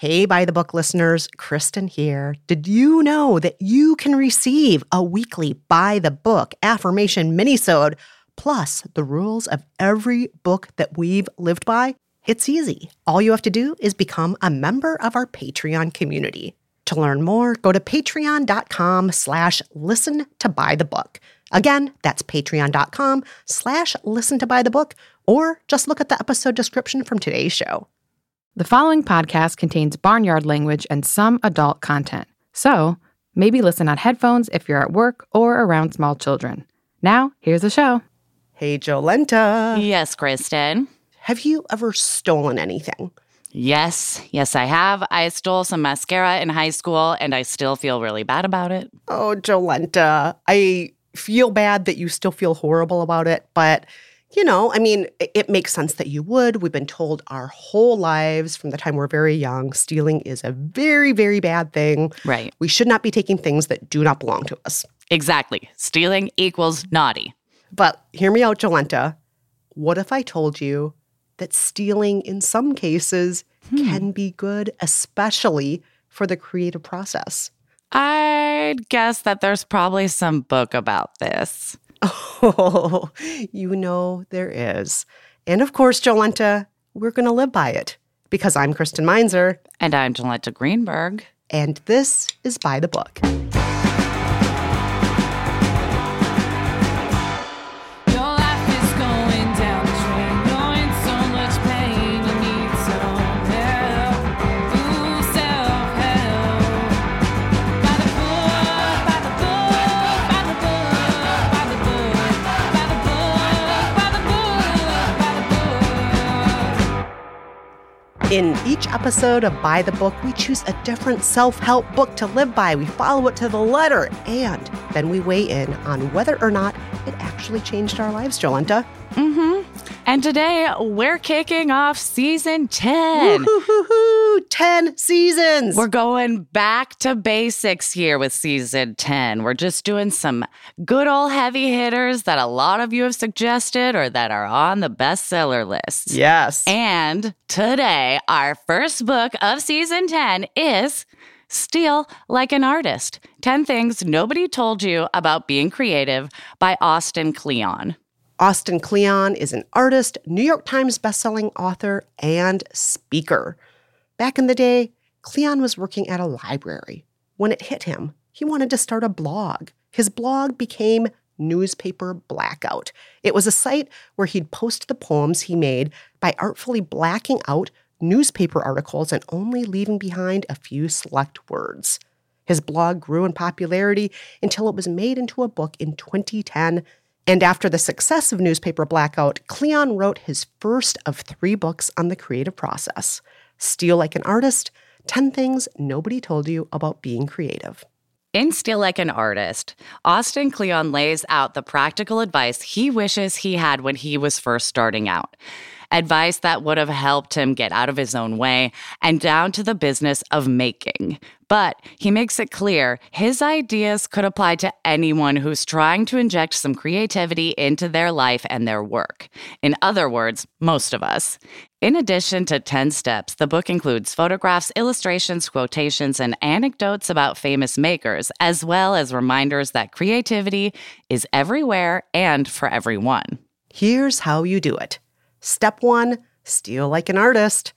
Hey, by the book listeners, Kristen here. Did you know that you can receive a weekly by the book affirmation minisode plus the rules of every book that we've lived by? It's easy. All you have to do is become a member of our Patreon community. To learn more, go to patreon.com slash listen to buy the book. Again, that's patreon.com slash listen to buy the book, or just look at the episode description from today's show. The following podcast contains barnyard language and some adult content. So, maybe listen on headphones if you're at work or around small children. Now, here's the show. Hey, Jolenta. Yes, Kristen. Have you ever stolen anything? Yes, yes, I have. I stole some mascara in high school and I still feel really bad about it. Oh, Jolenta. I feel bad that you still feel horrible about it, but you know, I mean, it makes sense that you would. We've been told our whole lives from the time we're very young stealing is a very, very bad thing. Right. We should not be taking things that do not belong to us. Exactly. Stealing equals naughty. But hear me out, Jolenta. What if I told you that stealing in some cases hmm. can be good, especially for the creative process? I'd guess that there's probably some book about this. Oh, you know there is. And of course, Jolenta, we're going to live by it because I'm Kristen Meinzer. And I'm Jolenta Greenberg. And this is By the Book. In each episode of By the Book, we choose a different self help book to live by. We follow it to the letter, and then we weigh in on whether or not it actually changed our lives, Jolenta. Mm hmm. And today we're kicking off season 10. Woo-hoo-hoo-hoo. 10 seasons. We're going back to basics here with season 10. We're just doing some good old heavy hitters that a lot of you have suggested or that are on the bestseller list. Yes. And today, our first book of season 10 is Steal Like an Artist 10 Things Nobody Told You About Being Creative by Austin Kleon. Austin Kleon is an artist, New York Times bestselling author, and speaker. Back in the day, Kleon was working at a library. When it hit him, he wanted to start a blog. His blog became Newspaper Blackout. It was a site where he'd post the poems he made by artfully blacking out newspaper articles and only leaving behind a few select words. His blog grew in popularity until it was made into a book in 2010. And after the success of Newspaper Blackout, Kleon wrote his first of three books on the creative process Steal Like an Artist 10 Things Nobody Told You About Being Creative. In Steal Like an Artist, Austin Kleon lays out the practical advice he wishes he had when he was first starting out. Advice that would have helped him get out of his own way and down to the business of making. But he makes it clear his ideas could apply to anyone who's trying to inject some creativity into their life and their work. In other words, most of us. In addition to 10 steps, the book includes photographs, illustrations, quotations, and anecdotes about famous makers, as well as reminders that creativity is everywhere and for everyone. Here's how you do it. Step one steal like an artist.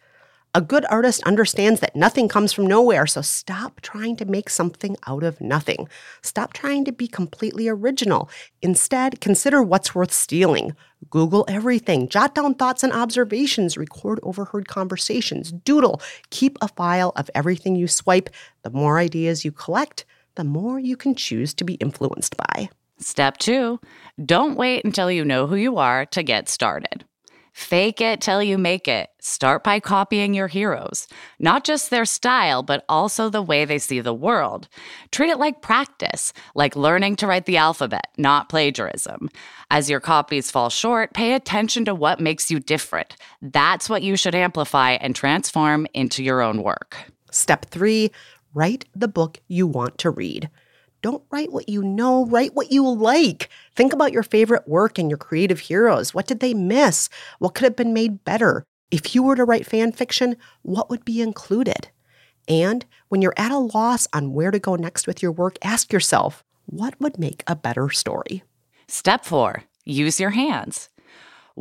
A good artist understands that nothing comes from nowhere, so stop trying to make something out of nothing. Stop trying to be completely original. Instead, consider what's worth stealing. Google everything, jot down thoughts and observations, record overheard conversations, doodle, keep a file of everything you swipe. The more ideas you collect, the more you can choose to be influenced by. Step two don't wait until you know who you are to get started. Fake it till you make it. Start by copying your heroes, not just their style, but also the way they see the world. Treat it like practice, like learning to write the alphabet, not plagiarism. As your copies fall short, pay attention to what makes you different. That's what you should amplify and transform into your own work. Step three write the book you want to read. Don't write what you know, write what you like. Think about your favorite work and your creative heroes. What did they miss? What could have been made better? If you were to write fan fiction, what would be included? And when you're at a loss on where to go next with your work, ask yourself, what would make a better story? Step four use your hands.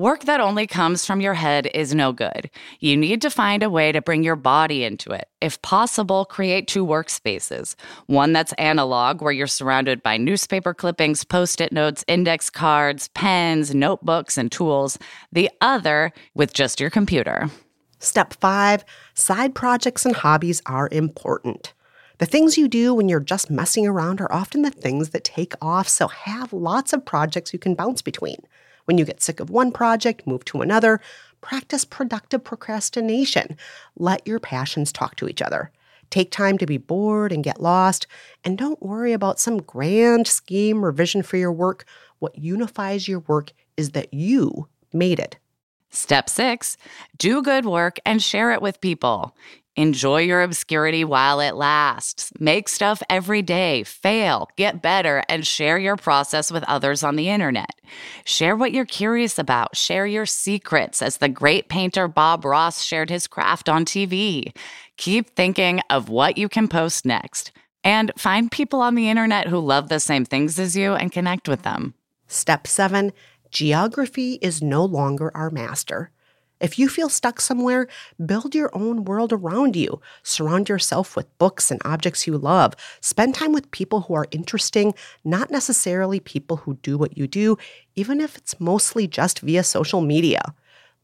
Work that only comes from your head is no good. You need to find a way to bring your body into it. If possible, create two workspaces one that's analog, where you're surrounded by newspaper clippings, post it notes, index cards, pens, notebooks, and tools, the other with just your computer. Step five side projects and hobbies are important. The things you do when you're just messing around are often the things that take off, so have lots of projects you can bounce between. When you get sick of one project, move to another. Practice productive procrastination. Let your passions talk to each other. Take time to be bored and get lost, and don't worry about some grand scheme or vision for your work. What unifies your work is that you made it. Step six do good work and share it with people. Enjoy your obscurity while it lasts. Make stuff every day, fail, get better, and share your process with others on the internet. Share what you're curious about. Share your secrets, as the great painter Bob Ross shared his craft on TV. Keep thinking of what you can post next. And find people on the internet who love the same things as you and connect with them. Step seven geography is no longer our master. If you feel stuck somewhere, build your own world around you. Surround yourself with books and objects you love. Spend time with people who are interesting, not necessarily people who do what you do, even if it's mostly just via social media.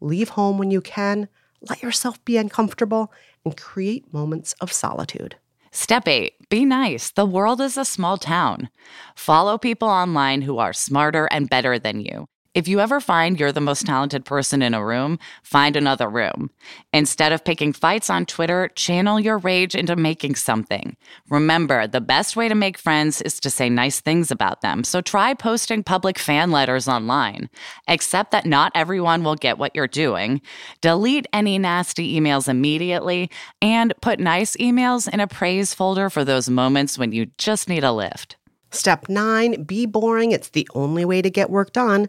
Leave home when you can, let yourself be uncomfortable, and create moments of solitude. Step eight, be nice. The world is a small town. Follow people online who are smarter and better than you. If you ever find you're the most talented person in a room, find another room. Instead of picking fights on Twitter, channel your rage into making something. Remember, the best way to make friends is to say nice things about them, so try posting public fan letters online. Accept that not everyone will get what you're doing. Delete any nasty emails immediately, and put nice emails in a praise folder for those moments when you just need a lift. Step nine be boring. It's the only way to get work done.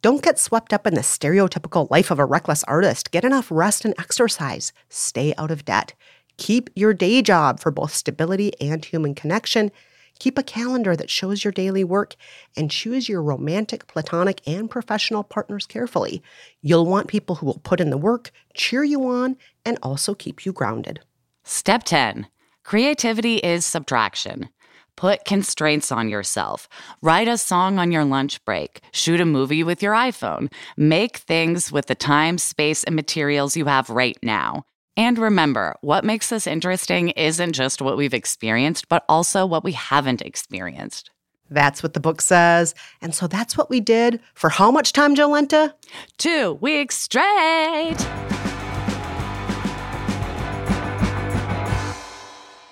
Don't get swept up in the stereotypical life of a reckless artist. Get enough rest and exercise. Stay out of debt. Keep your day job for both stability and human connection. Keep a calendar that shows your daily work and choose your romantic, platonic, and professional partners carefully. You'll want people who will put in the work, cheer you on, and also keep you grounded. Step 10 Creativity is subtraction. Put constraints on yourself. Write a song on your lunch break. Shoot a movie with your iPhone. Make things with the time, space, and materials you have right now. And remember, what makes us interesting isn't just what we've experienced, but also what we haven't experienced. That's what the book says. And so that's what we did for how much time, Jolenta? Two weeks straight.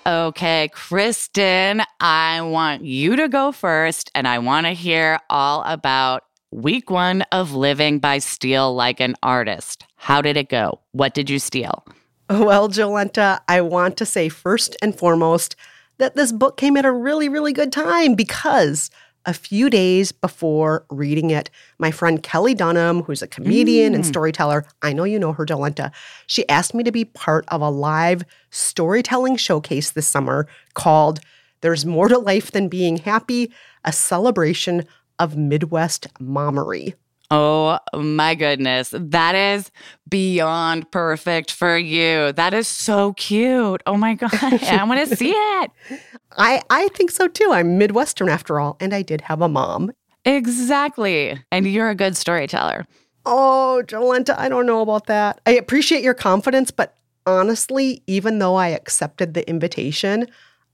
Okay, Kristen, I want you to go first, and I want to hear all about week one of living by Steal Like an Artist. How did it go? What did you steal? Well, Jolenta, I want to say first and foremost that this book came at a really, really good time because a few days before reading it, my friend Kelly Dunham, who's a comedian mm. and storyteller, I know you know her, Jolenta, she asked me to be part of a live storytelling showcase this summer called There's More to Life Than Being Happy, a celebration of Midwest mommery. Oh my goodness. That is beyond perfect for you. That is so cute. Oh my God. I want to see it. I, I think so too. I'm Midwestern after all, and I did have a mom. Exactly. And you're a good storyteller. Oh, Jolenta, I don't know about that. I appreciate your confidence, but honestly, even though I accepted the invitation,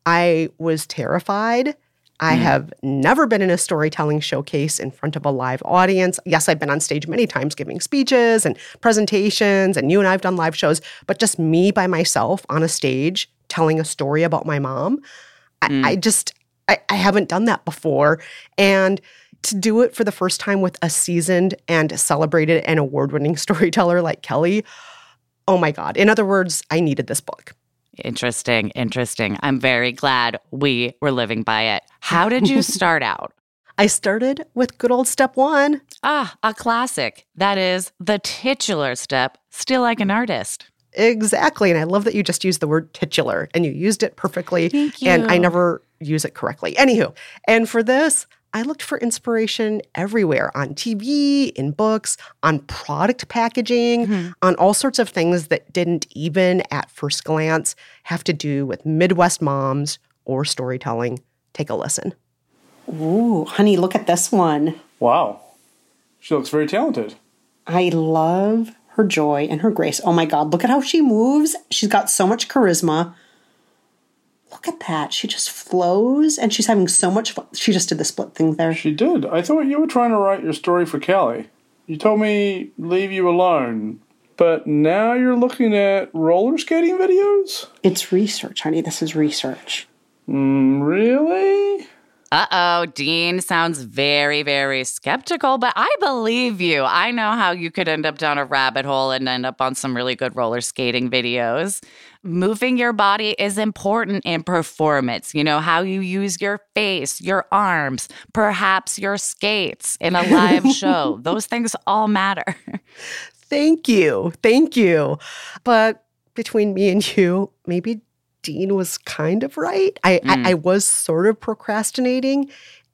I was terrified I mm. have never been in a storytelling showcase in front of a live audience. Yes, I've been on stage many times giving speeches and presentations, and you and I have done live shows, but just me by myself on a stage telling a story about my mom. Mm. I, I, just, I, I haven't done that before. And to do it for the first time with a seasoned and celebrated and award winning storyteller like Kelly, oh my God. In other words, I needed this book. Interesting, interesting. I'm very glad we were living by it. How did you start out? I started with good old step one. Ah, a classic. That is the titular step, still Like an Artist. Exactly. And I love that you just used the word titular and you used it perfectly. Thank you. And I never use it correctly. Anywho, and for this, I looked for inspiration everywhere on TV, in books, on product packaging, mm-hmm. on all sorts of things that didn't even at first glance have to do with Midwest moms or storytelling. Take a listen. Ooh, honey, look at this one. Wow. She looks very talented. I love her joy and her grace. Oh my God, look at how she moves. She's got so much charisma look at that. She just flows and she's having so much fun. She just did the split thing there. She did. I thought you were trying to write your story for Kelly. You told me leave you alone, but now you're looking at roller skating videos? It's research, honey. This is research. Mm, really? Uh oh, Dean sounds very, very skeptical, but I believe you. I know how you could end up down a rabbit hole and end up on some really good roller skating videos. Moving your body is important in performance. You know, how you use your face, your arms, perhaps your skates in a live show. Those things all matter. Thank you. Thank you. But between me and you, maybe Dean was kind of right. I, mm. I, I was sort of procrastinating.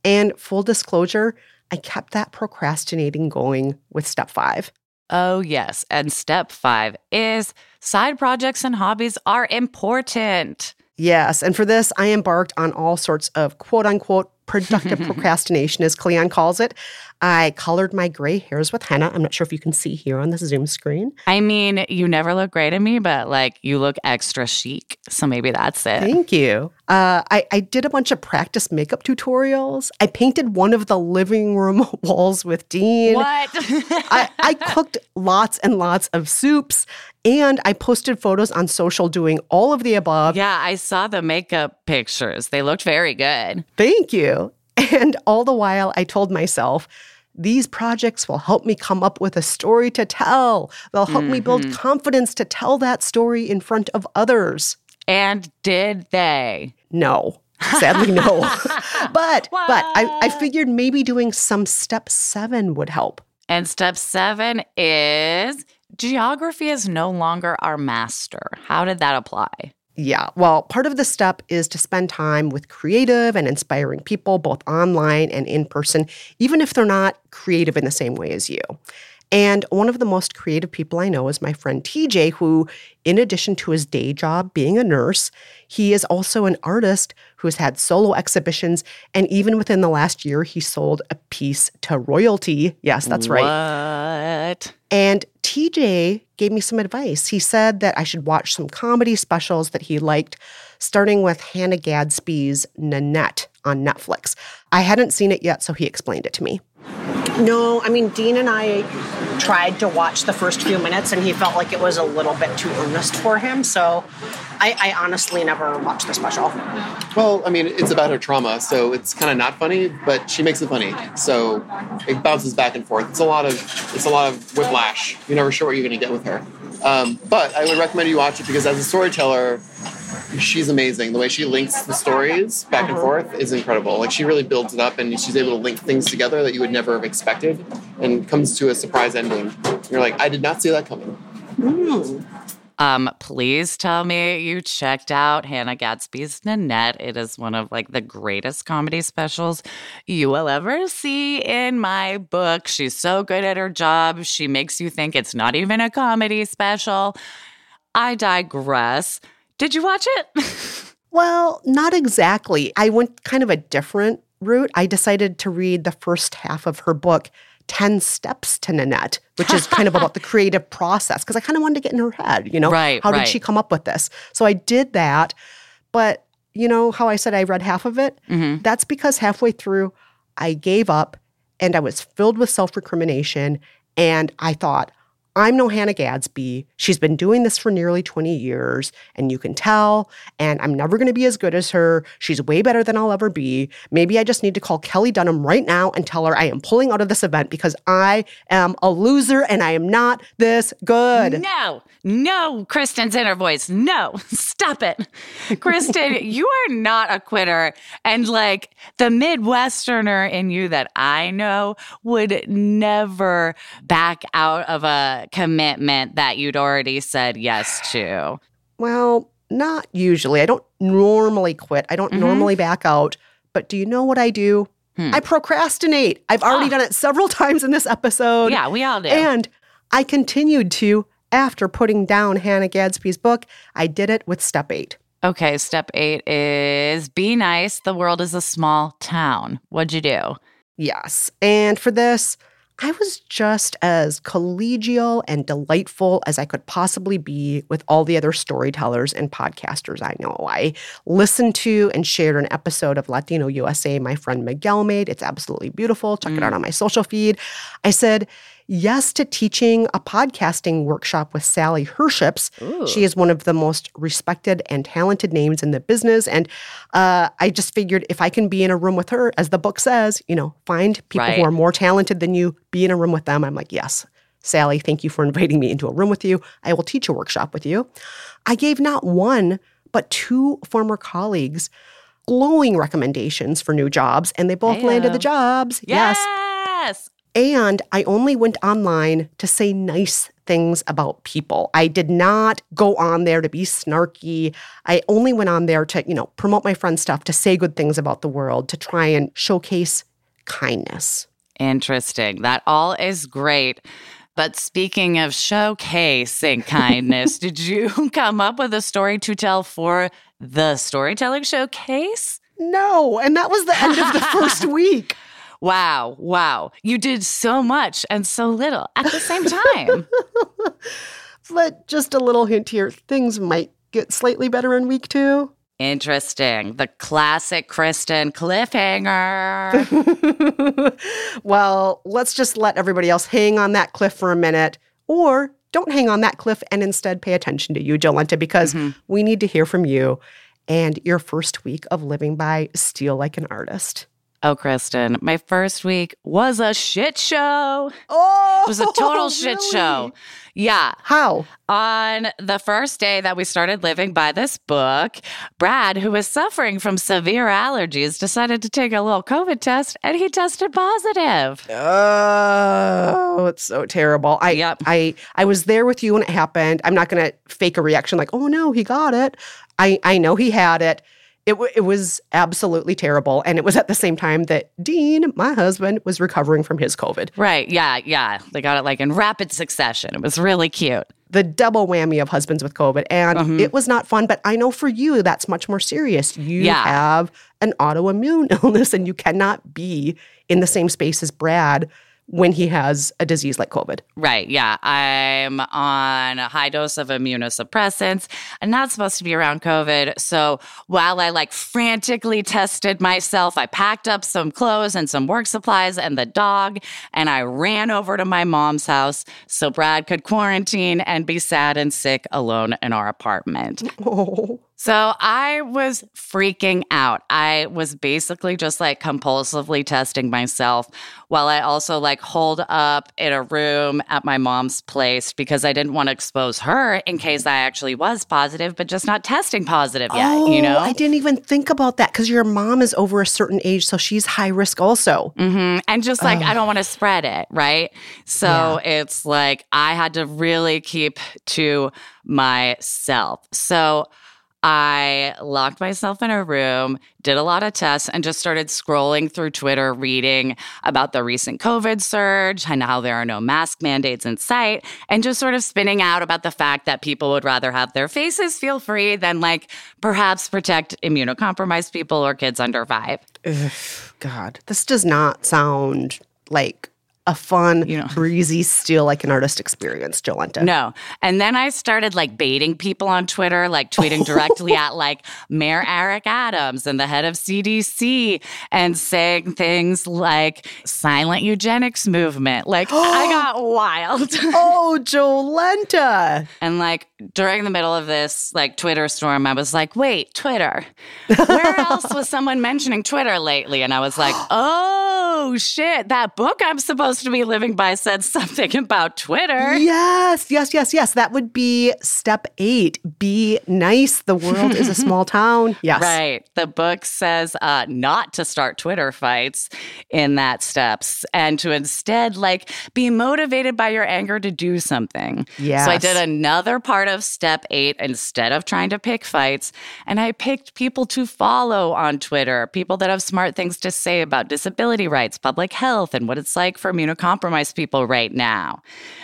And full disclosure, I kept that procrastinating going with step five. Oh, yes. And step five is side projects and hobbies are important. Yes. And for this, I embarked on all sorts of quote unquote productive procrastination, as Kleon calls it. I colored my gray hairs with henna. I'm not sure if you can see here on this Zoom screen. I mean, you never look gray to me, but like you look extra chic. So maybe that's it. Thank you. Uh, I, I did a bunch of practice makeup tutorials. I painted one of the living room walls with Dean. What? I, I cooked lots and lots of soups. And I posted photos on social doing all of the above. Yeah, I saw the makeup pictures. They looked very good. Thank you. And all the while, I told myself, these projects will help me come up with a story to tell. They'll help mm-hmm. me build mm-hmm. confidence to tell that story in front of others. And did they? No. Sadly, no. but what? but I, I figured maybe doing some step seven would help. And step seven is geography is no longer our master. How did that apply? Yeah, well, part of the step is to spend time with creative and inspiring people, both online and in person, even if they're not creative in the same way as you. And one of the most creative people I know is my friend TJ, who, in addition to his day job being a nurse, he is also an artist who's had solo exhibitions. And even within the last year, he sold a piece to royalty. Yes, that's right. What? And TJ gave me some advice. He said that I should watch some comedy specials that he liked, starting with Hannah Gadsby's Nanette on Netflix. I hadn't seen it yet, so he explained it to me. No, I mean, Dean and I tried to watch the first few minutes and he felt like it was a little bit too earnest for him. So I, I honestly never watched the special. Well, I mean, it's about her trauma, so it's kind of not funny, but she makes it funny. So it bounces back and forth. It's a lot of it's a lot of whiplash. You're never sure what you're going to get with her. Um, but I would recommend you watch it because as a storyteller, she's amazing. The way she links the stories back and forth is incredible. Like she really builds it up, and she's able to link things together that you would never have expected, and comes to a surprise ending. You're like, I did not see that coming. Um, please tell me you checked out Hannah Gadsby's Nanette. It is one of like the greatest comedy specials you will ever see in my book. She's so good at her job. She makes you think it's not even a comedy special. I digress. Did you watch it? Well, not exactly. I went kind of a different route. I decided to read the first half of her book, 10 Steps to Nanette, which is kind of about the creative process, because I kind of wanted to get in her head, you know? Right, How right. did she come up with this? So I did that. But you know how I said I read half of it? Mhm. That's because halfway through, I gave up and I was filled with self recrimination. And I thought, I'm no Hannah Gadsby. She's been doing this for nearly 20 years, and you can tell. And I'm never going to be as good as her. She's way better than I'll ever be. Maybe I just need to call Kelly Dunham right now and tell her I am pulling out of this event because I am a loser and I am not this good. No, no, Kristen's inner voice. No, stop it. Kristen, you are not a quitter. And like the Midwesterner in you that I know would never back out of a commitment that you'd already said yes to. Well, not usually. I don't normally quit. I don't Mhm. normally back out. But do you know what I do? Hmm. I procrastinate. I've already Ah. done it several times in this episode. Yeah, we all do. And I continued to after putting down Hannah Gadsby's book. I did it with step eight. okay, step eight is be nice. The world is a small town. What'd you do? Yes. And for this, I was just as collegial and delightful as I could possibly be with all the other storytellers and podcasters I know. I listened to and shared an episode of Latino USA my friend Miguel made. It's absolutely beautiful. Check it out mm. on my social feed. I said yes to teaching a podcasting workshop with Sally Herships. She is one of the most respected and talented names in the business. And uh, I just figured if I can be in a room with her, as the book says, you know, find people who are more talented than you, be in a room with them. I'm like, yes. Sally, thank you for inviting me into a room with you. I will teach a workshop with you. I gave not one, but two former colleagues glowing recommendations for new jobs, and they both landed the jobs. Yes. Yes. And I only went online to say nice things about people. I did not go on there to be snarky. I only went on there to, you know, promote my friend's stuff, to say good things about the world, to try and showcase kindness. Interesting. That all is great. But speaking of showcasing kindness, did you come up with a story to tell for the storytelling showcase? No, and that was the end of the first week. Wow, wow. You did so much and so little at the same time. But just a little hint here things might get slightly better in week two. Interesting. The classic Kristen cliffhanger. well, let's just let everybody else hang on that cliff for a minute, or don't hang on that cliff and instead pay attention to you, Jolenta, because mm-hmm. we need to hear from you and your first week of living by Steal Like an Artist. Oh, Kristen, my first week was a shit show. Oh, It was a oh, total shit show. Yeah. How? On the first day that we started living by this book, Brad, who was suffering from severe allergies, decided to take a little COVID test and he tested positive. Oh, it's so terrible. I, Yep. I, I was there with you when it happened. I'm not going to fake a reaction like, "Oh no, he got it." I, I know he had it. It, w- it was absolutely terrible, and it was at the same time that Dean, my husband, was recovering from his COVID. Right. Yeah. Yeah. They got it like in rapid succession. It was really cute. The double whammy of husbands with COVID, and Mhm. it was not fun. But I know for you, that's much more serious. You Yeah. have an autoimmune illness, and you cannot be in the same space as Brad when he has a disease like COVID. Right. Yeah. I'm on a high dose of immunosuppressants. I'm not supposed to be around COVID. So while I like frantically tested myself, I packed up some clothes and some work supplies and the dog, and I ran over to my mom's house so Brad could quarantine and be sad and sick alone in our apartment. Oh. So I was freaking out. I was basically just like compulsively testing myself while I also like holed up in a room at my mom's place because I didn't want to expose her in case I actually was positive, but just not testing positive yet, oh, you know? I didn't even think about that because your mom is over a certain age, so she's high risk also. hmm And just like, I don't want to spread it, right? So it's like, I had to really keep to myself. So I locked myself in a room, did a lot of tests, and just started scrolling through Twitter, reading about the recent COVID surge and how there are no mask mandates in sight, and just sort of spinning out about the fact that people would rather have their faces feel free than like perhaps protect immunocompromised people or kids under five. God, this does not sound like a fun, You know. breezy, steal like an artist experience, Jolenta. No. And then I started like baiting people on Twitter, like tweeting directly at like Mayor Eric Adams and the head of CDC and saying things like silent eugenics movement. Like I got wild. Oh, Jolenta. and like during the middle of this like Twitter storm, I was like, wait, Twitter. Where else was someone mentioning Twitter lately? And I was like, oh shit, that book I'm supposed to be living by said something about Twitter. Yes, yes, yes, yes. That would be step eight. Be nice. The world is a small town. Yes. Right. The book says uh, not to start Twitter fights in that steps and to instead like be motivated by your anger to do something. Yeah. So I did another part of step eight instead of trying to pick fights. And I picked people to follow on Twitter, people that have smart things to say about disability rights, public health, and what it's like for immunocompromised people right now.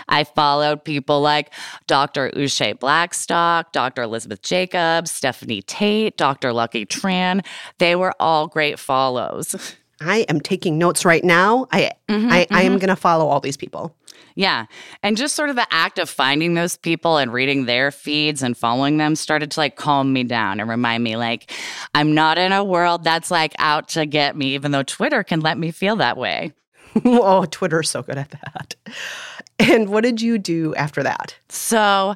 I followed people like Dr. Uche Blackstock, Dr. Elizabeth Jacobs, Stephanie Tate, Dr. Lucky Tran. They were all great follows. I am taking notes right now. I mm-hmm, I, I am mm-hmm. going to follow all these people. Yeah. And just sort of the act of finding those people and reading their feeds and following them started to like calm me down and remind me like I'm not in a world that's like out to get me, even though Twitter can let me feel that way. oh, Twitter's so good at that. And what did you do after that? So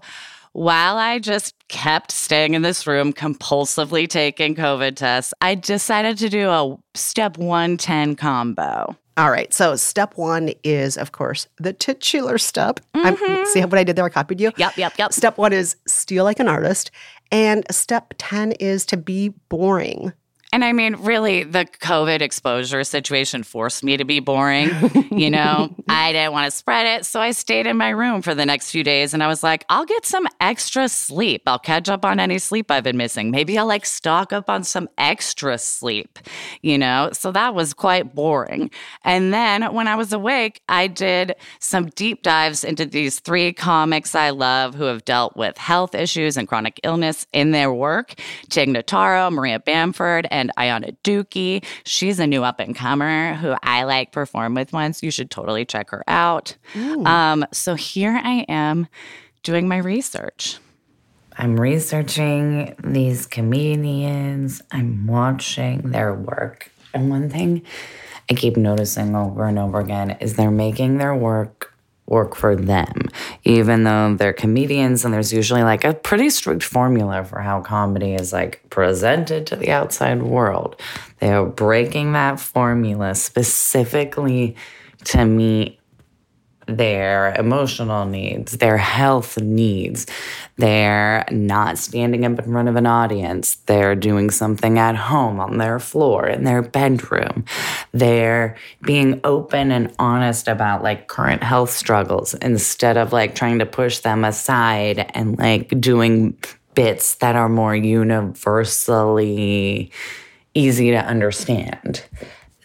while I just kept staying in this room, compulsively taking COVID tests, I decided to do a step 110 combo. All right. So step one is, of course, the titular step. I'm, mm-hmm. see what I did there? I copied you. Yep, yep, yep. Step one is steal like an artist. And step 10 is to be boring. And I mean, really, the COVID exposure situation forced me to be boring. You know, I didn't want to spread it. So I stayed in my room for the next few days and I was like, I'll get some extra sleep. I'll catch up on any sleep I've been missing. Maybe I'll like stock up on some extra sleep, you know? So that was quite boring. And then when I was awake, I did some deep dives into these three comics I love who have dealt with health issues and chronic illness in their work Tig Notaro, Maria Bamford, and Ayana Dookie. She's a new up and comer who I like perform with once. You should totally check her out. Um, so here I am doing my research. I'm researching these comedians, I'm watching their work. And one thing I keep noticing over and over again is they're making their work work for them, even though they're comedians and there's usually like a pretty strict formula for how comedy is like presented to the outside world. They are breaking that formula specifically to meet their emotional needs, their health needs. They're not standing up in front of an audience. They're doing something at home on their floor, in their bedroom. They're being open and honest about like current health struggles instead of like trying to push them aside and like doing bits that are more universally easy to understand.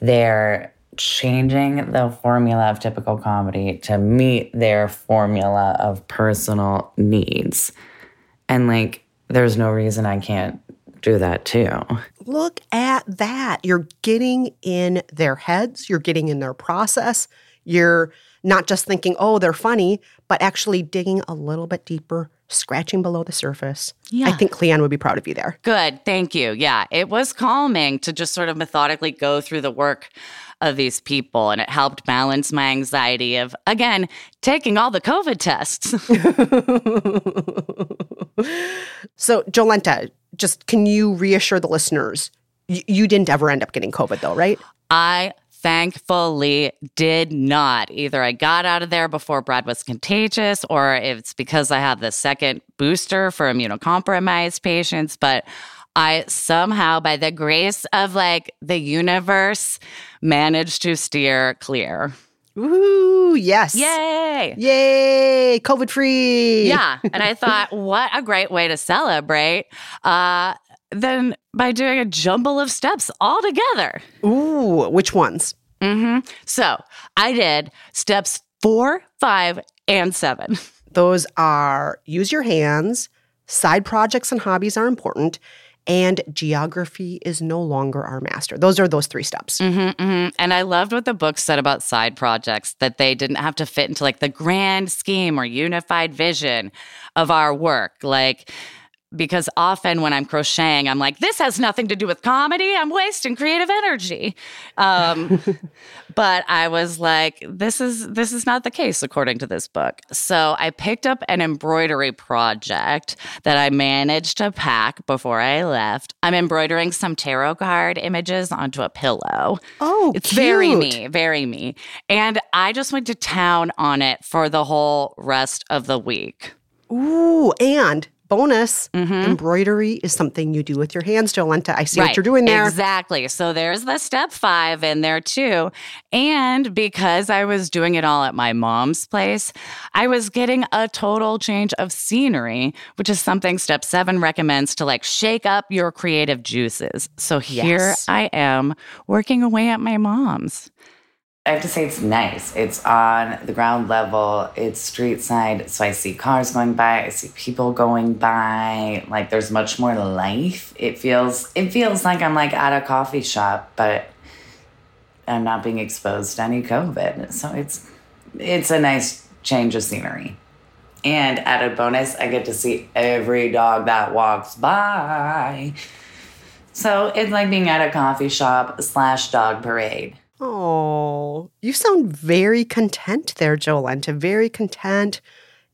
They're changing the formula of typical comedy to meet their formula of personal needs. And like, there's no reason I can't do that too. Look at that. You're getting in their heads, you're getting in their process, You're not just thinking, oh, they're funny, but actually digging a little bit deeper, scratching below the surface. Yeah. I think Kleon would be proud of you there. Good. Thank you. Yeah. It was calming to just sort of methodically go through the work of these people. And it helped balance my anxiety of, again, taking all the COVID tests. so, Jolenta, just can you reassure the listeners? Y- you didn't ever end up getting COVID, though, right? I thankfully did not. Either I got out of there before Brad was contagious, or it's because I have the second booster for immunocompromised patients. But I somehow, by the grace of like the universe, managed to steer clear. Ooh, yes. Yay! Yay! COVID free. Yeah. And I thought, what a great way to celebrate. Uh, then by doing a jumble of steps all together. Ooh, which ones? hmm So I did steps four, five, and seven. Those are use your hands, side projects and hobbies are important, and geography is no longer our master. Those are those three steps. hmm hmm And I loved what the book said about side projects, that they didn't have to fit into like the grand scheme or unified vision of our work. Like, because often when I'm crocheting, I'm like, this has nothing to do with comedy. I'm wasting creative energy. Um, but I was like, this is this is not the case according to this book. So I picked up an embroidery project that I managed to pack before I left. I'm embroidering some tarot card images onto a pillow. Oh, It's very me, very me. And I just went to town on it for the whole rest of the week. Ooh, and bonus, Mm-hmm. embroidery is something you do with your hands, Jolenta. I see what you're doing there. Exactly. So there's the step five in there too. And because I was doing it all at my mom's place, I was getting a total change of scenery, which is something step seven recommends to like shake up your creative juices. So here Yes. I am working away at my mom's. I have to say it's nice. It's on the ground level. It's street side, so I see cars going by. I see people going by. Like there's much more life. It feels it feels like I'm like at a coffee shop, but I'm not being exposed to any COVID. So it's it's a nice change of scenery. And added bonus, I get to see every dog that walks by. So it's like being at a coffee shop slash dog parade. Oh, you sound very content there, Jolenta. Very content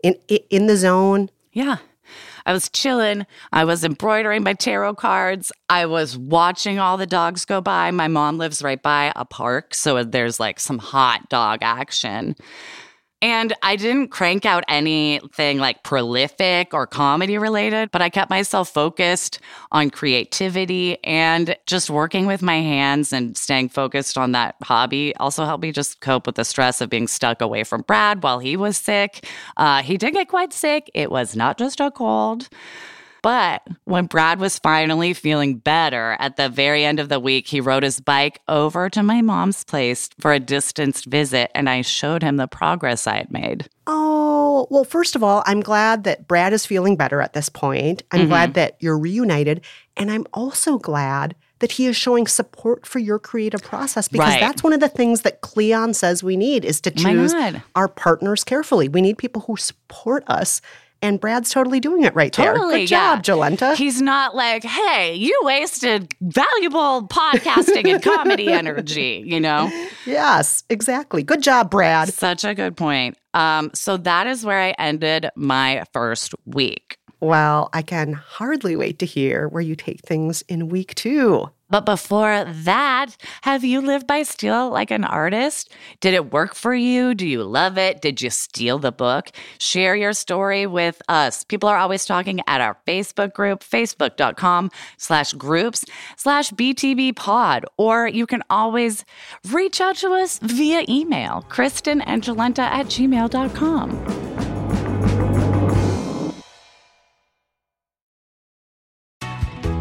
in in the zone. Yeah. I was chilling. I was embroidering my tarot cards. I was watching all the dogs go by. My mom lives right by a park, so there's like some hot dog action. And I didn't crank out anything like prolific or comedy related, but I kept myself focused on creativity and just working with my hands and staying focused on that hobby also helped me just cope with the stress of being stuck away from Brad while he was sick. Uh, he did get quite sick. It was not just a cold. But when Brad was finally feeling better at the very end of the week, he rode his bike over to my mom's place for a distanced visit, and I showed him the progress I had made. Oh, well, first of all, I'm glad that Brad is feeling better at this point. I'm Mm-hmm. glad that you're reunited. And I'm also glad that he is showing support for your creative process because Right. that's one of the things that Kleon says we need is to Oh choose our partners carefully. We need people who support us. And Brad's totally doing it right there. Totally, Good job, yeah. Jolenta. He's not like, hey, you wasted valuable podcasting and comedy energy, you know? yes, exactly. Good job, Brad. Such a good point. Um, so that is where I ended my first week. Well, I can hardly wait to hear where you take things in week two. But before that, have you lived by steal like an artist? Did it work for you? Do you love it? Did you steal the book? Share your story with us. People are always talking at our Facebook group, facebook.com slash groups slash BTB pod. Or you can always reach out to us via email, kristenandjolenta at gmail.com.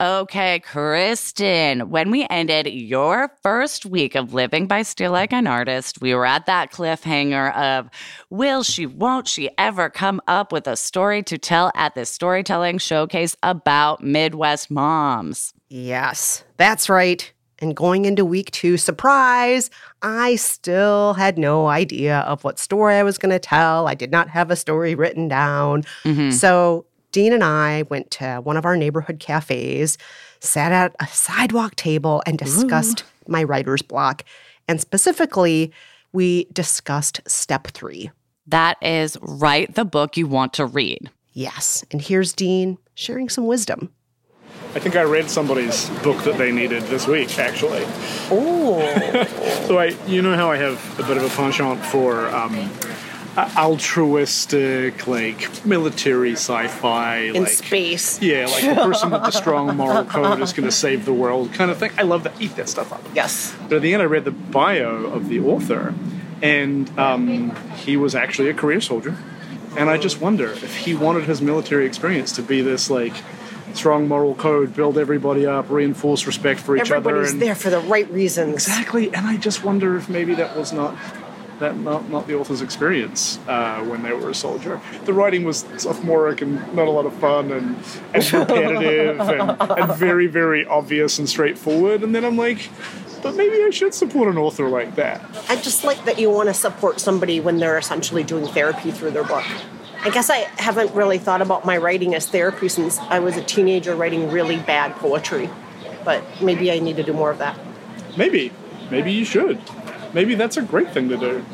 Okay, Kristen, when we ended your first week of living by Steal Like an Artist, we were at that cliffhanger of will she, won't she ever come up with a story to tell at this storytelling showcase about Midwest moms? Yes, that's right. And going into week two, surprise, I still had no idea of what story I was going to tell. I did not have a story written down. Mm-hmm. So Dean and I went to one of our neighborhood cafes, sat at a sidewalk table, and discussed my writer's block. And specifically, we discussed step three. That is write the book you want to read. Yes. And here's Dean sharing some wisdom. I think I read somebody's book that they needed this week, actually. Oh. So I, you know how I have a bit of a penchant for um, altruistic, like military sci-fi, In like space. yeah, like the person with the strong moral code is going to save the world, kind of thing. I love that. Eat that stuff up. Yes. But at the end, I read the bio of the author, and um, he was actually a career soldier. And I just wonder if he wanted his military experience to be this like strong moral code, build everybody up, reinforce respect for each other. Everybody's there for the right reasons. Exactly, and I just wonder if maybe that was not that not, not the author's experience uh, when they were a soldier. The writing was sophomoric and not a lot of fun and, and repetitive and, and very very obvious and straightforward. And then I'm like, but maybe I should support an author like that. I just like that you want to support somebody when they're essentially doing therapy through their book. I guess I haven't really thought about my writing as therapy since I was a teenager writing really bad poetry. But maybe I need to do more of that. Maybe, maybe you should. Maybe that's a great thing to do.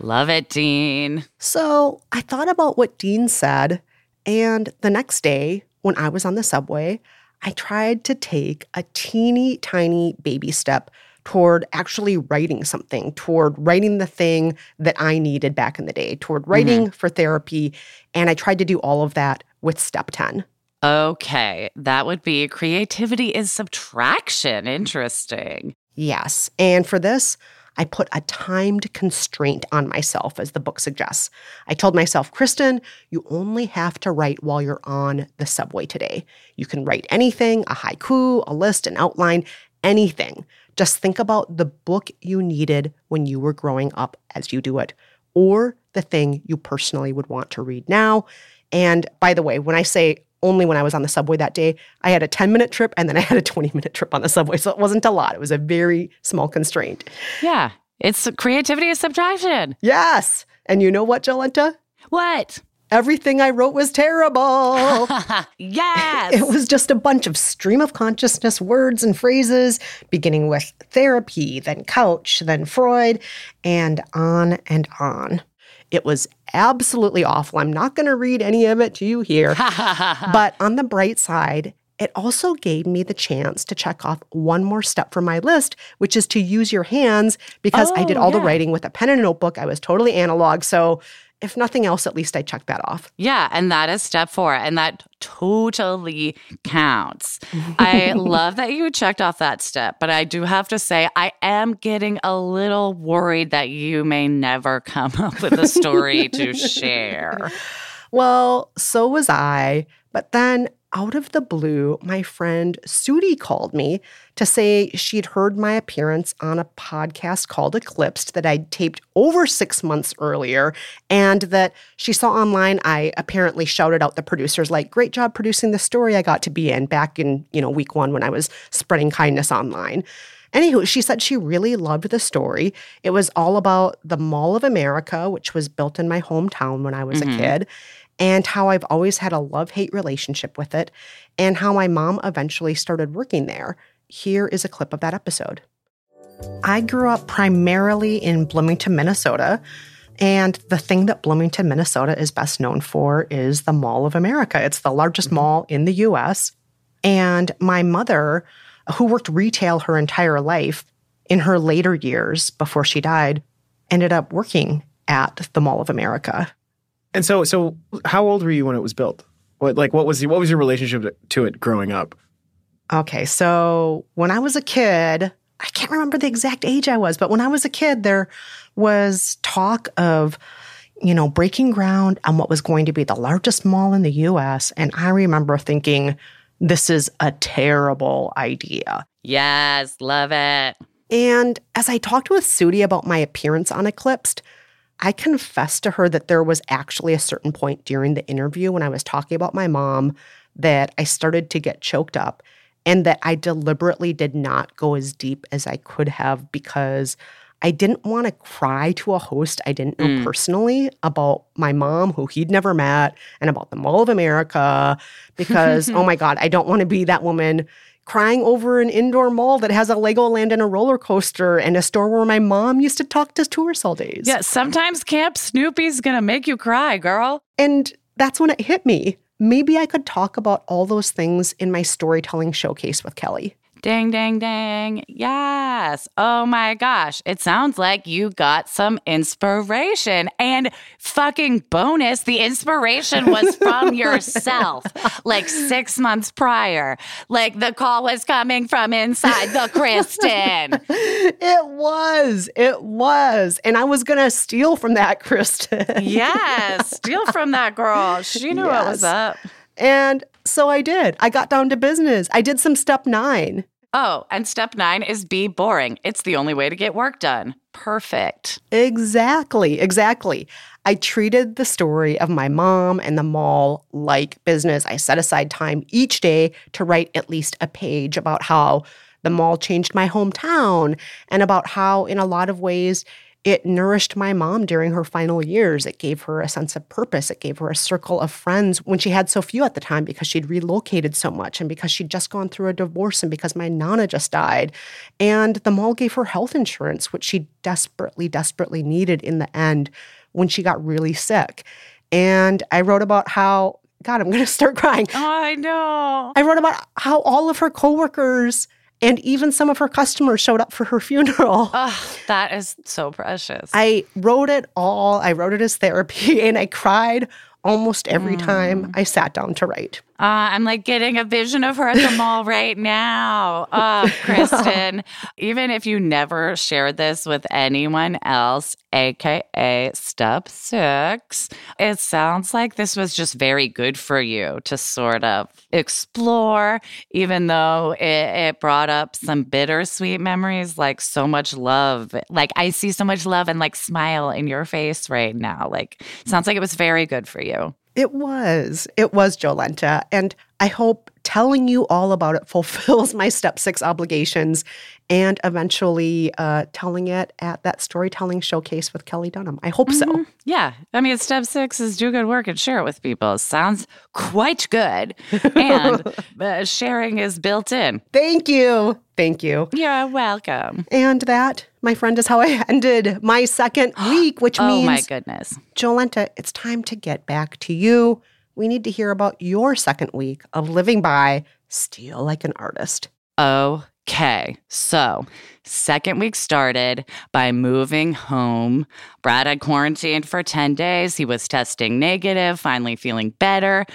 Love it, Dean. So I thought about what Dean said, and the next day, when I was on the subway, I tried to take a teeny tiny baby step toward actually writing something, toward writing the thing that I needed back in the day, toward mm-hmm. writing for therapy. And I tried to do all of that with step 10. Okay, that would be creativity is subtraction. Interesting. Yes. And for this, I put a timed constraint on myself, as the book suggests. I told myself, Kristen, you only have to write while you're on the subway today. You can write anything a haiku, a list, an outline, anything. Just think about the book you needed when you were growing up as you do it, or the thing you personally would want to read now. And by the way, when I say only when I was on the subway that day, I had a 10 minute trip and then I had a 20 minute trip on the subway. So it wasn't a lot. It was a very small constraint. Yeah, it's creativity is subtraction. Yes. And you know what, Jolenta? What? Everything I wrote was terrible. yes. It was just a bunch of stream of consciousness words and phrases, beginning with therapy, then couch, then Freud, and on and on. It was absolutely awful. I'm not going to read any of it to you here. but on the bright side, it also gave me the chance to check off one more step from my list, which is to use your hands because I did Oh, all the writing with a pen and a notebook. I was totally analog. So, if nothing else, at least I checked that off. Yeah, and that is step four, and that totally counts. I love that you checked off that step, but I do have to say, I am getting a little worried that you may never come up with a story to share. Well, so was I. But then out of the blue, my friend Sudi called me to say she'd heard my appearance on a podcast called Eclipsed that I'd taped over six months earlier, and that she saw online I apparently shouted out the producers like, "Great job producing the story I got to be in" back in you know week one when I was spreading kindness online. Anywho, she said she really loved the story. It was all about the Mall of America, which was built in my hometown when I was Mhm. a kid, and how I've always had a love hate relationship with it, and how my mom eventually started working there. Here is a clip of that episode. I grew up primarily in Bloomington, Minnesota. And the thing that Bloomington, Minnesota is best known for is the Mall of America. It's the largest mm-hmm. mall in the US. And my mother, who worked retail her entire life, in her later years before she died, ended up working at the Mall of America. And so, so how old were you when it was built? What, like, what was the, what was your relationship to it growing up? Okay, so when I was a kid, I can't remember the exact age I was, but when I was a kid, there was talk of, you know, breaking ground on what was going to be the largest mall in the US. And I remember thinking, this is a terrible idea. Yes, love it. And as I talked with Sudi about my appearance on Eclipsed, I confessed to her that there was actually a certain point during the interview when I was talking about my mom that I started to get choked up and that I deliberately did not go as deep as I could have because I didn't want to cry to a host I didn't know Mm. personally about my mom, who he'd never met, and about the Mall of America because, oh my God, I don't want to be that woman crying over an indoor mall that has a Legoland and a roller coaster and a store where my mom used to talk to tourists all days. Yeah, sometimes Camp Snoopy's gonna make you cry, girl. And that's when it hit me. Maybe I could talk about all those things in my storytelling showcase with Kelly. Dang, dang, dang. Yes. Oh my gosh. It sounds like you got some inspiration. And fucking bonus, the inspiration was from yourself, like six months prior. Like the call was coming from inside the Kristen. It was. It was. And I was going to steal from that, Kristen. Yes. Steal from that girl. She knew what was up. And so I did. I got down to business. I did some step nine. Oh, and step nine is be boring. It's the only way to get work done. Perfect. Exactly, exactly. I treated the story of my mom and the mall like business. I set aside time each day to write at least a page about how the mall changed my hometown and about how, in a lot of ways, it nourished my mom during her final years. It gave her a sense of purpose. It gave her a circle of friends when she had so few at the time because she'd relocated so much and because she'd just gone through a divorce and because my nana just died. And the mall gave her health insurance, which she desperately, desperately needed in the end when she got really sick. And I wrote about how, God, I'm going to start crying. Oh, I know. I wrote about how all of her coworkers and even some of her customers showed up for her funeral. Oh, that is so precious. I wrote it all. I wrote it as therapy and I cried almost every time mm. I sat down to write. Uh, I'm like getting a vision of her at the mall right now. Oh, Kristen, even if you never shared this with anyone else, AKA step six, it sounds like this was just very good for you to sort of explore, even though it, it brought up some bittersweet memories, like so much love. Like I see so much love and like smile in your face right now. Like, sounds like it was very good for you. It was. It was Jolenta. And I hope telling you all about it fulfills my step six obligations and eventually uh, telling it at that storytelling showcase with Kelly Dunham. I hope so. Yeah. I mean, step six is do good work and share it with people. Sounds quite good. And uh, sharing is built in. Thank you. Thank you. You're welcome. And that, my friend, is how I ended my second week, which oh, means, my goodness. Jolenta, it's time to get back to you. We need to hear about your second week of living by Steal Like an Artist. Okay. So, second week started by moving home. Brad had quarantined for 10 days. He was testing negative, finally feeling better.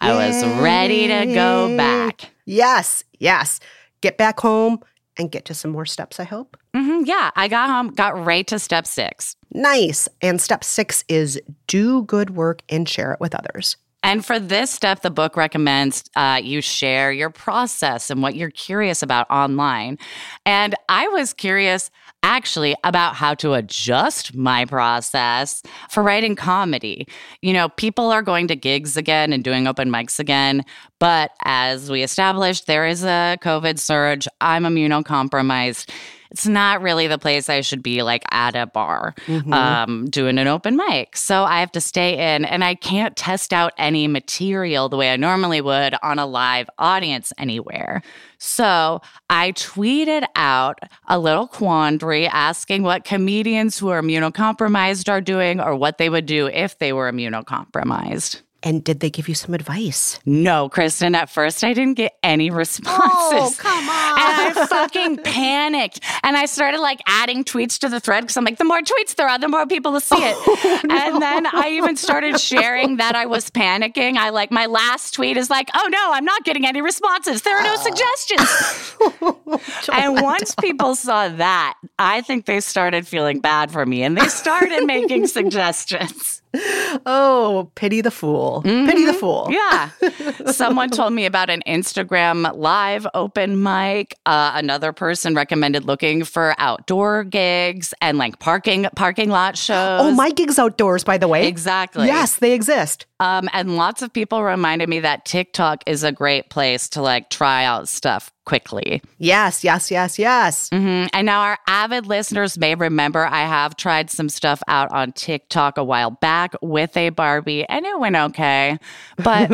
I was ready to go back. Yes, yes. Get back home and get to some more steps, I hope. Hmm yeah. I got home, got right to step six. Nice. And step six is do good work and share it with others. And for this step, the book recommends uh, you share your process and what you're curious about online. And I was curious actually about how to adjust my process for writing comedy. You know, people are going to gigs again and doing open mics again, but as we established, there is a COVID surge. I'm immunocompromised it's not really the place I should be like at a bar Mhm. um, doing an open mic. So I have to stay in and I can't test out any material the way I normally would on a live audience anywhere. So I tweeted out a little quandary asking what comedians who are immunocompromised are doing or what they would do if they were immunocompromised. And did they give you some advice? No, Kristen, at first I didn't get any oh, responses. Oh, come on. And I fucking panicked. And I started like adding tweets to the thread because I'm like, the more tweets there are, the more people will see it. Oh, And then I even started sharing that I was panicking. I like, my last tweet is like, oh no, I'm not getting any responses. There are no oh. suggestions. and once people saw that, I think they started feeling bad for me and they started making suggestions. Oh, pity the fool. Pity the fool. Mm-hmm. Yeah. Someone told me about an Instagram live open mic. Uh, another person recommended looking for outdoor gigs and like parking parking lot shows. Oh, my gig's outdoors, by the way. Exactly. Yes, they exist. Um, and lots of people reminded me that TikTok is a great place to like try out stuff quickly. Yes, yes, yes, yes. hmm And now our avid listeners may remember I have tried some stuff out on TikTok a while back with a Barbie and it went okay. But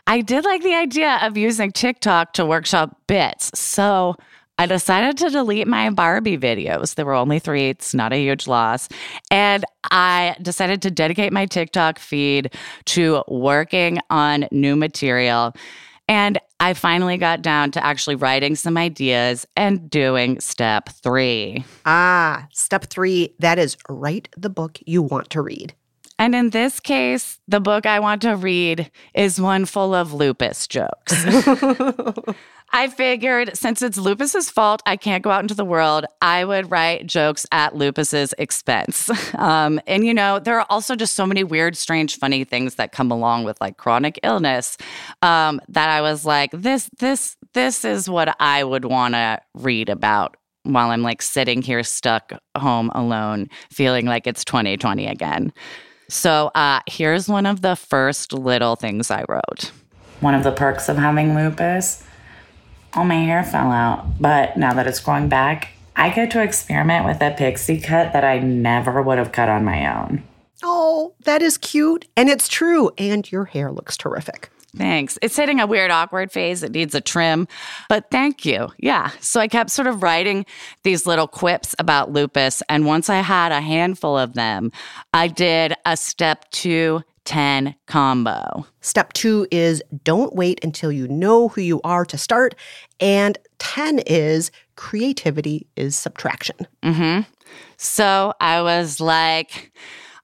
I did like the idea of using TikTok to workshop bits. So I decided to delete my Barbie videos. There were only three, it's not a huge loss. And I decided to dedicate my TikTok feed to working on new material. And I finally got down to actually writing some ideas and doing step three. Ah, step three that is write the book you want to read. And in this case, the book I want to read is one full of lupus jokes. I figured since it's Lupus's fault, I can't go out into the world. I would write jokes at Lupus's expense. Um, and you know, there are also just so many weird, strange, funny things that come along with like chronic illness um, that I was like, this, this, this is what I would want to read about while I'm like sitting here stuck home alone, feeling like it's 2020 again. So uh, here's one of the first little things I wrote. One of the perks of having lupus, all my hair fell out. But now that it's growing back, I get to experiment with a pixie cut that I never would have cut on my own. Oh, that is cute. And it's true. And your hair looks terrific. Thanks. It's hitting a weird, awkward phase. It needs a trim, but thank you. Yeah. So I kept sort of writing these little quips about lupus. And once I had a handful of them, I did a step two 10 combo. Step two is don't wait until you know who you are to start. And 10 is creativity is subtraction. hmm So I was like,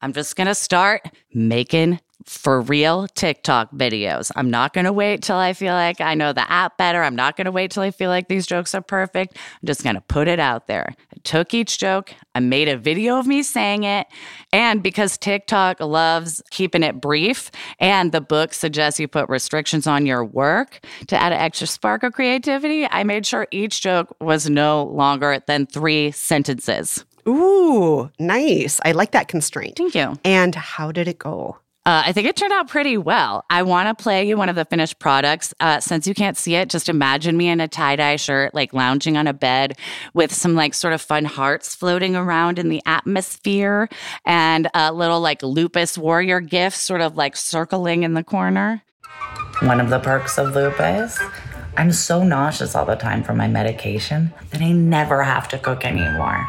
I'm just going to start making for real TikTok videos. I'm not going to wait till I feel like I know the app better. I'm not going to wait till I feel like these jokes are perfect. I'm just going to put it out there. I took each joke, I made a video of me saying it. And because TikTok loves keeping it brief and the book suggests you put restrictions on your work to add an extra spark of creativity, I made sure each joke was no longer than three sentences. Ooh, nice. I like that constraint. Thank you. And how did it go? Uh, I think it turned out pretty well. I want to play you one of the finished products. Uh, since you can't see it, just imagine me in a tie dye shirt, like lounging on a bed with some like sort of fun hearts floating around in the atmosphere and a little like lupus warrior gifts sort of like circling in the corner. One of the perks of lupus, I'm so nauseous all the time from my medication that I never have to cook anymore.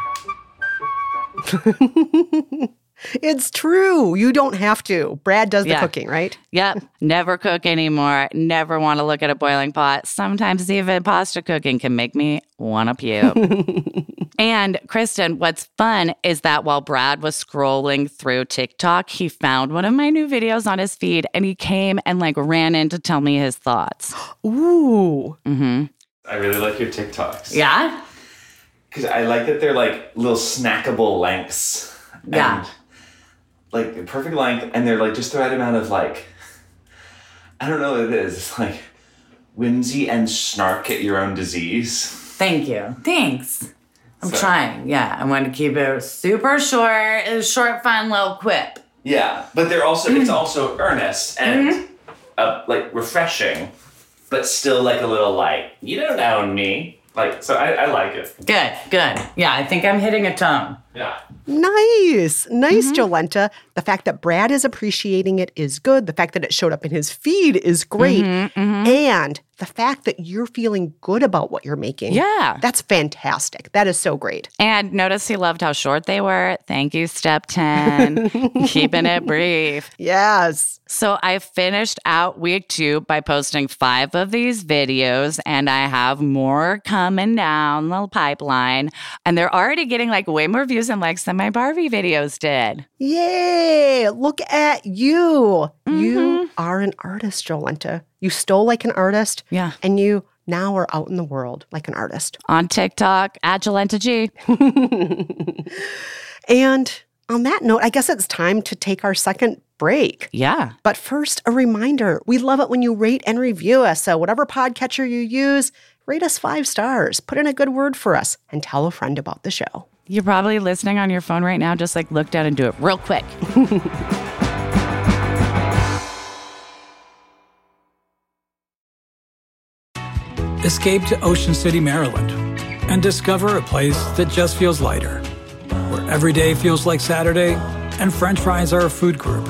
It's true. You don't have to. Brad does the Yeah. cooking, right? Yep. Never cook anymore. Never want to look at a boiling pot. Sometimes even pasta cooking can make me want to puke. and Kristen, what's fun is that while Brad was scrolling through TikTok, he found one of my new videos on his feed and he came and like ran in to tell me his thoughts. Ooh. Mm-hmm. I really like your TikToks. Yeah? Because I like that they're like little snackable lengths. Yeah. And, like the perfect length, and they're like just the right amount of like I don't know what it is. It's like whimsy and snark at your own disease. Thank you. Thanks. I'm So- trying. Yeah, I want to keep it super short, a short, fun little quip. Yeah, but they're also it's also earnest and uh, like refreshing, but still like a little like you don't own me. Like so, I, I like it. Good, good. Yeah, I think I'm hitting a tone. Yeah. Nice. Nice, mm-hmm. Jolenta. The fact that Brad is appreciating it is good. The fact that it showed up in his feed is great. Mm-hmm, mm-hmm. And the fact that you're feeling good about what you're making. Yeah. That's fantastic. That is so great. And notice he loved how short they were. Thank you, Step 10. Keeping it brief. Yes. So I finished out week two by posting five of these videos, and I have more coming down the pipeline. And they're already getting like way more views than likes than my Barbie videos did. Yay. Look at you. You mm-hmm. are an artist, Jolenta. You stole like an artist. Yeah. And you now are out in the world like an artist. On TikTok, at Jolenta G. And on that note, I guess it's time to take our second break. Yeah. But first, a reminder we love it when you rate and review us. So, whatever podcatcher you use, rate us five stars, put in a good word for us, and tell a friend about the show. You're probably listening on your phone right now. Just like look down and do it real quick. Escape to Ocean City, Maryland, and discover a place that just feels lighter, where every day feels like Saturday and french fries are a food group,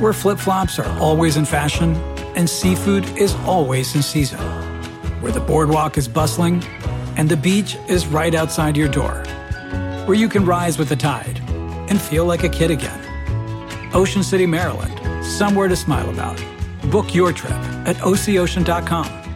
where flip flops are always in fashion and seafood is always in season, where the boardwalk is bustling and the beach is right outside your door, where you can rise with the tide and feel like a kid again. Ocean City, Maryland, somewhere to smile about. Book your trip at ococean.com.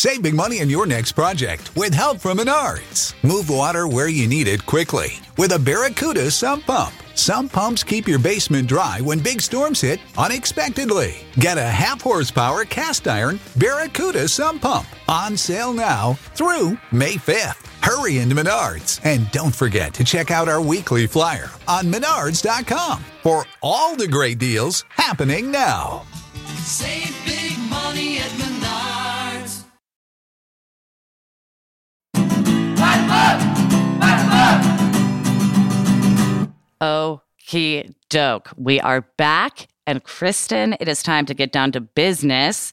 Save big money on your next project with help from Menards. Move water where you need it quickly with a Barracuda sump pump. Sump pumps keep your basement dry when big storms hit unexpectedly. Get a half horsepower cast iron Barracuda sump pump on sale now through May 5th. Hurry into Menards and don't forget to check out our weekly flyer on menards.com for all the great deals happening now. Save big money at Menards. He doke. We are back. And Kristen, it is time to get down to business.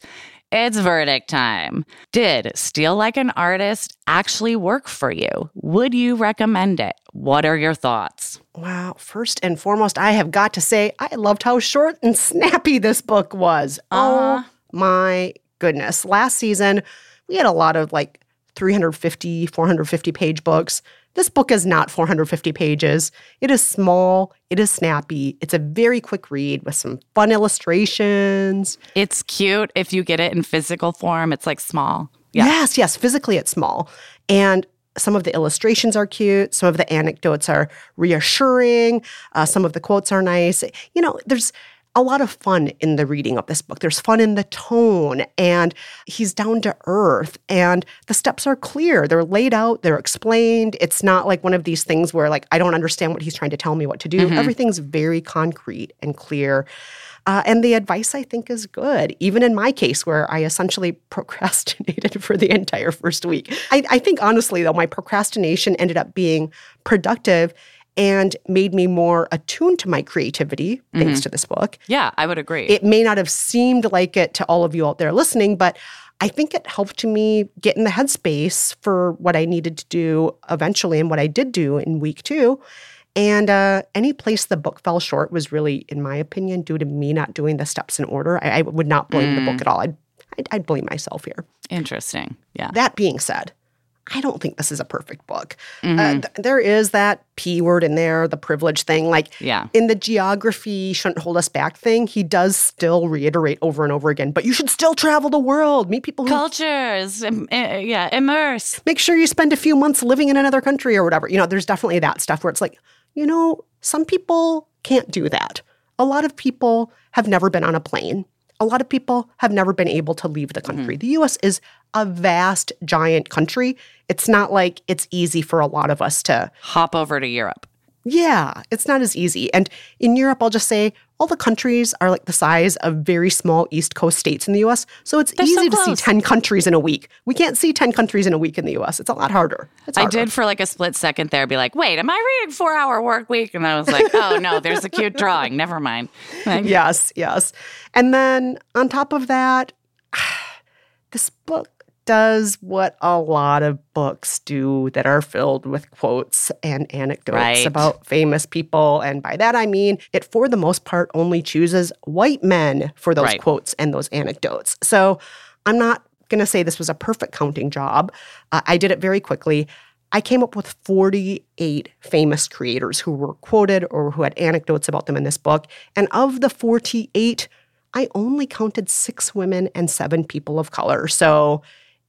It's verdict time. Did Steal Like an Artist actually work for you? Would you recommend it? What are your thoughts? Wow. First and foremost, I have got to say, I loved how short and snappy this book was. Uh. oh my goodness. Last season, we had a lot of like 350, 450 page books. This book is not 450 pages. It is small, it is snappy, it's a very quick read with some fun illustrations. It's cute if you get it in physical form. It's like small. Yeah. Yes, yes, physically it's small. And some of the illustrations are cute. Some of the anecdotes are reassuring. Uh, some of the quotes are nice. You know, there's a lot of fun in the reading of this book. There's fun in the tone, and he's down to earth, and the steps are clear. They're laid out, they're explained. It's not like one of these things where, like, I don't understand what he's trying to tell me what to do. Mhm. Everything's very concrete and clear. Uh, and the advice I think is good, even in my case where I essentially procrastinated for the entire first week. I, I think honestly, though, my procrastination ended up being productive and made me more attuned to my creativity thanks Mhm. to this book. Yeah, I would agree. It may not have seemed like it to all of you out there listening, but I think it helped me get in the headspace for what I needed to do eventually and what I did do in week two. And uh, any place the book fell short was really, in my opinion, due to me not doing the steps in order. I, I would not blame the Mm. book at all. I'd, I'd, I'd blame myself here. Interesting. Yeah. That being said, I don't think this is a perfect book. Uh, Mhm. th- there is that P word in there, the privilege thing. Like Yeah. in the geography shouldn't hold us back thing, he does still reiterate over and over again, but you should still travel the world, meet people who Cultures. im- eh, yeah. Immerse. make sure you spend a few months living in another country or whatever. You know, there's definitely that stuff where it's like, you know, some people can't do that. A lot of people have never been on a plane. A lot of people have never been able to leave the country. Mm-hmm. The US is a vast, giant country. It's not like it's easy for a lot of us to Hop over to Europe. Yeah, it's not as easy. And in Europe, I'll just say all the countries are like the size of very small East Coast states in the US. So it's They're so easy to see 10 countries in a week. We can't see 10 countries in a week in the US. It's a lot harder. It's I did for like a split second there be like, wait, am I reading four hour work week? And I was like, oh no, there's a cute drawing. Never mind. Like, yes, yes. And then on top of that, this book does what a lot of books do that are filled with quotes and anecdotes Right. about famous people. And by that I mean it, for the most part, only chooses white men for those Right. quotes and those anecdotes. So I'm not going to say this was a perfect counting job. Uh, I did it very quickly. I came up with 48 famous creators who were quoted or who had anecdotes about them in this book. And of the 48, I only counted six women and seven people of color. So,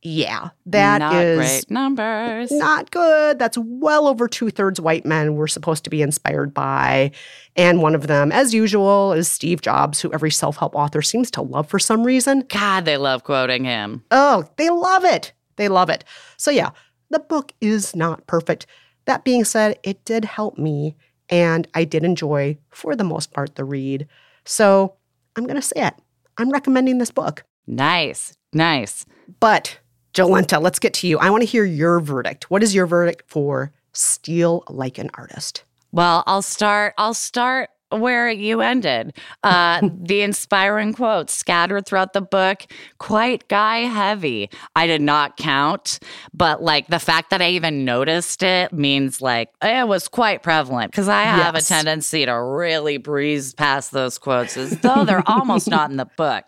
yeah, that not is great numbers. not good. That's well over two thirds white men we're supposed to be inspired by. And one of them, as usual, is Steve Jobs, who every self help author seems to love for some reason. God, they love quoting him. Oh, they love it. They love it. So, yeah, the book is not perfect. That being said, it did help me, and I did enjoy, for the most part, the read. So, I'm going to say it. I'm recommending this book. Nice, nice. But, Jolenta, let's get to you. I want to hear your verdict. What is your verdict for Steal Like an Artist? Well, I'll start. I'll start where you ended. Uh, the inspiring quotes scattered throughout the book, quite guy heavy. I did not count, but like the fact that I even noticed it means like it was quite prevalent because I have Yes. a tendency to really breeze past those quotes as though they're almost not in the book.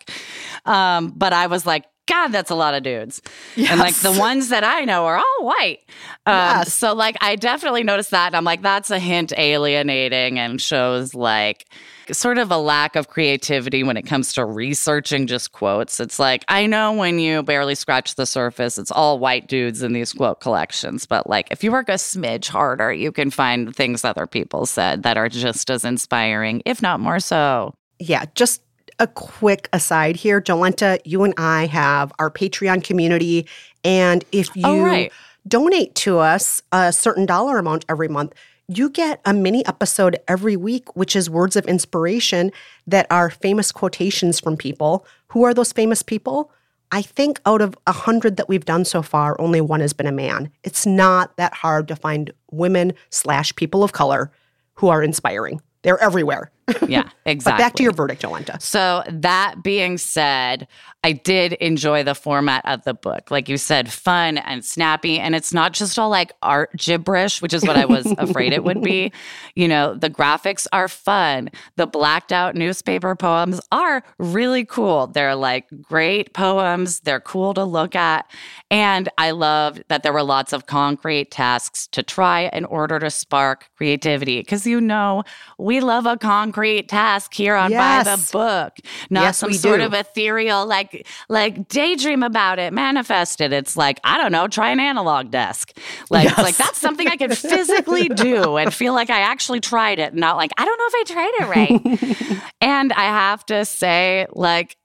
Um, but I was like, God, that's a lot of dudes. And like the ones that I know are all white. Um, Yes. So like I definitely noticed that. And I'm like, that's a hint alienating and shows like sort of a lack of creativity when it comes to researching just quotes. It's like, I know when you barely scratch the surface, it's all white dudes in these quote collections. But like if you work a smidge harder, you can find things other people said that are just as inspiring, if not more so. Yeah, just a quick aside here. Jolenta, you and I have our Patreon community. And if oh, you Oh, right. donate to us a certain dollar amount every month, you get a mini episode every week, which is words of inspiration that are famous quotations from people. Who are those famous people? I think out of a hundred that we've done so far, only one has been a man. It's not that hard to find women slash people of color who are inspiring. They're everywhere. Yeah, exactly. Back to your verdict, Jolenta. So, that being said, I did enjoy the format of the book. Like you said, fun and snappy. And it's not just all like art gibberish, which is what I was afraid it would be. You know, the graphics are fun. The blacked out newspaper poems are really cool. They're like great poems, they're cool to look at. And I loved that there were lots of concrete tasks to try in order to spark creativity. Because you know, we love a concrete task here on By the Book, not Yes, some sort do. of ethereal, like like daydream about it, manifest it. It's like I don't know, try an analog desk. Like it's like that's something I could physically do and feel like I actually tried it, not like I don't know if I tried it right. and I have to say, like.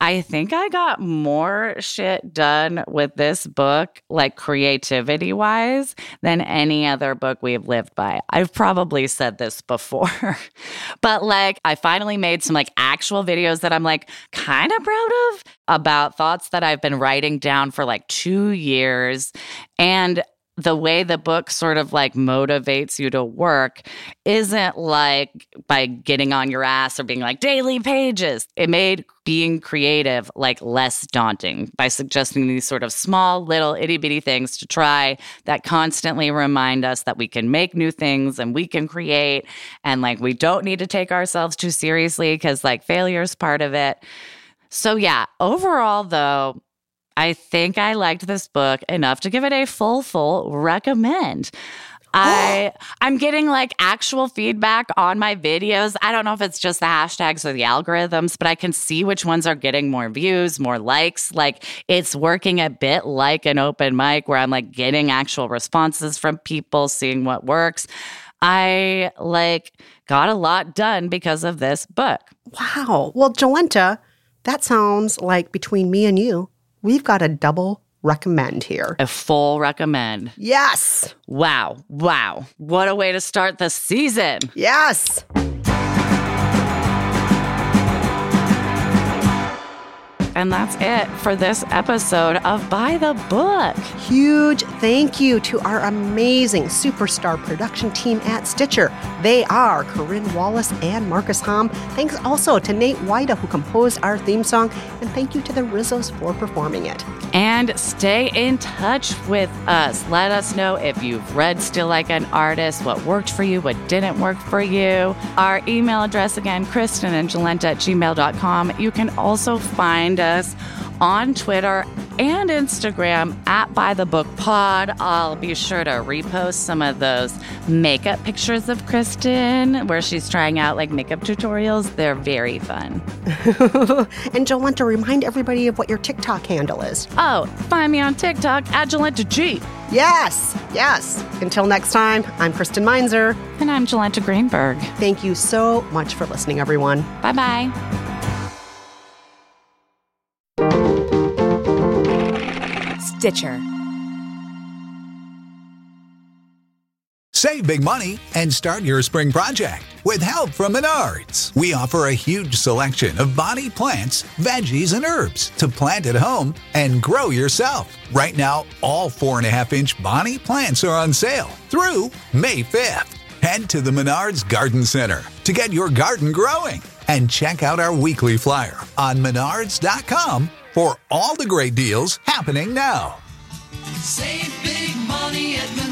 I think I got more shit done with this book, like creativity wise, than any other book we've lived by. I've probably said this before, but like I finally made some like actual videos that I'm like kind of proud of about thoughts that I've been writing down for like two years. And the way the book sort of like motivates you to work isn't like by getting on your ass or being like daily pages. It made being creative like less daunting by suggesting these sort of small little itty bitty things to try that constantly remind us that we can make new things and we can create and like we don't need to take ourselves too seriously because like failure is part of it. So yeah, overall though, I think I liked this book enough to give it a full, full recommend. I I'm getting like actual feedback on my videos. I don't know if it's just the hashtags or the algorithms, but I can see which ones are getting more views, more likes. Like it's working a bit like an open mic where I'm like getting actual responses from people, seeing what works. I like got a lot done because of this book. Wow. Well, Jolenta, that sounds like between me and you, we've got a double recommend here. A full recommend. Yes. Wow. Wow. What a way to start the season. Yes. And that's it for this episode of By the Book. Huge thank you to our amazing superstar production team at Stitcher. They are Corinne Wallace and Marcus Hom. Thanks also to Nate Wida, who composed our theme song, and thank you to the Rizzos for performing it. And stay in touch with us. Let us know if you've read Steal Like an Artist, what worked for you, what didn't work for you. Our email address again, Kristen and Jolenta at gmail.com. You can also find us on Twitter and Instagram at By the Book Pod. I'll be sure to repost some of those makeup pictures of Kristen where she's trying out like makeup tutorials. They're very fun. and Jolenta, remind everybody of what your TikTok handle is. Oh, find me on TikTok at Jolenta G. Yes, yes. Until next time, I'm Kristen Meinzer. And I'm Jolenta Greenberg. Thank you so much for listening, everyone. Bye bye. Stitcher. Save big money and start your spring project with help from Menards. We offer a huge selection of Bonnie plants, veggies, and herbs to plant at home and grow yourself. Right now, all four and a half inch Bonnie plants are on sale through May 5th. Head to the Menards Garden Center to get your garden growing and check out our weekly flyer on menards.com for all the great deals happening now. Save big money at.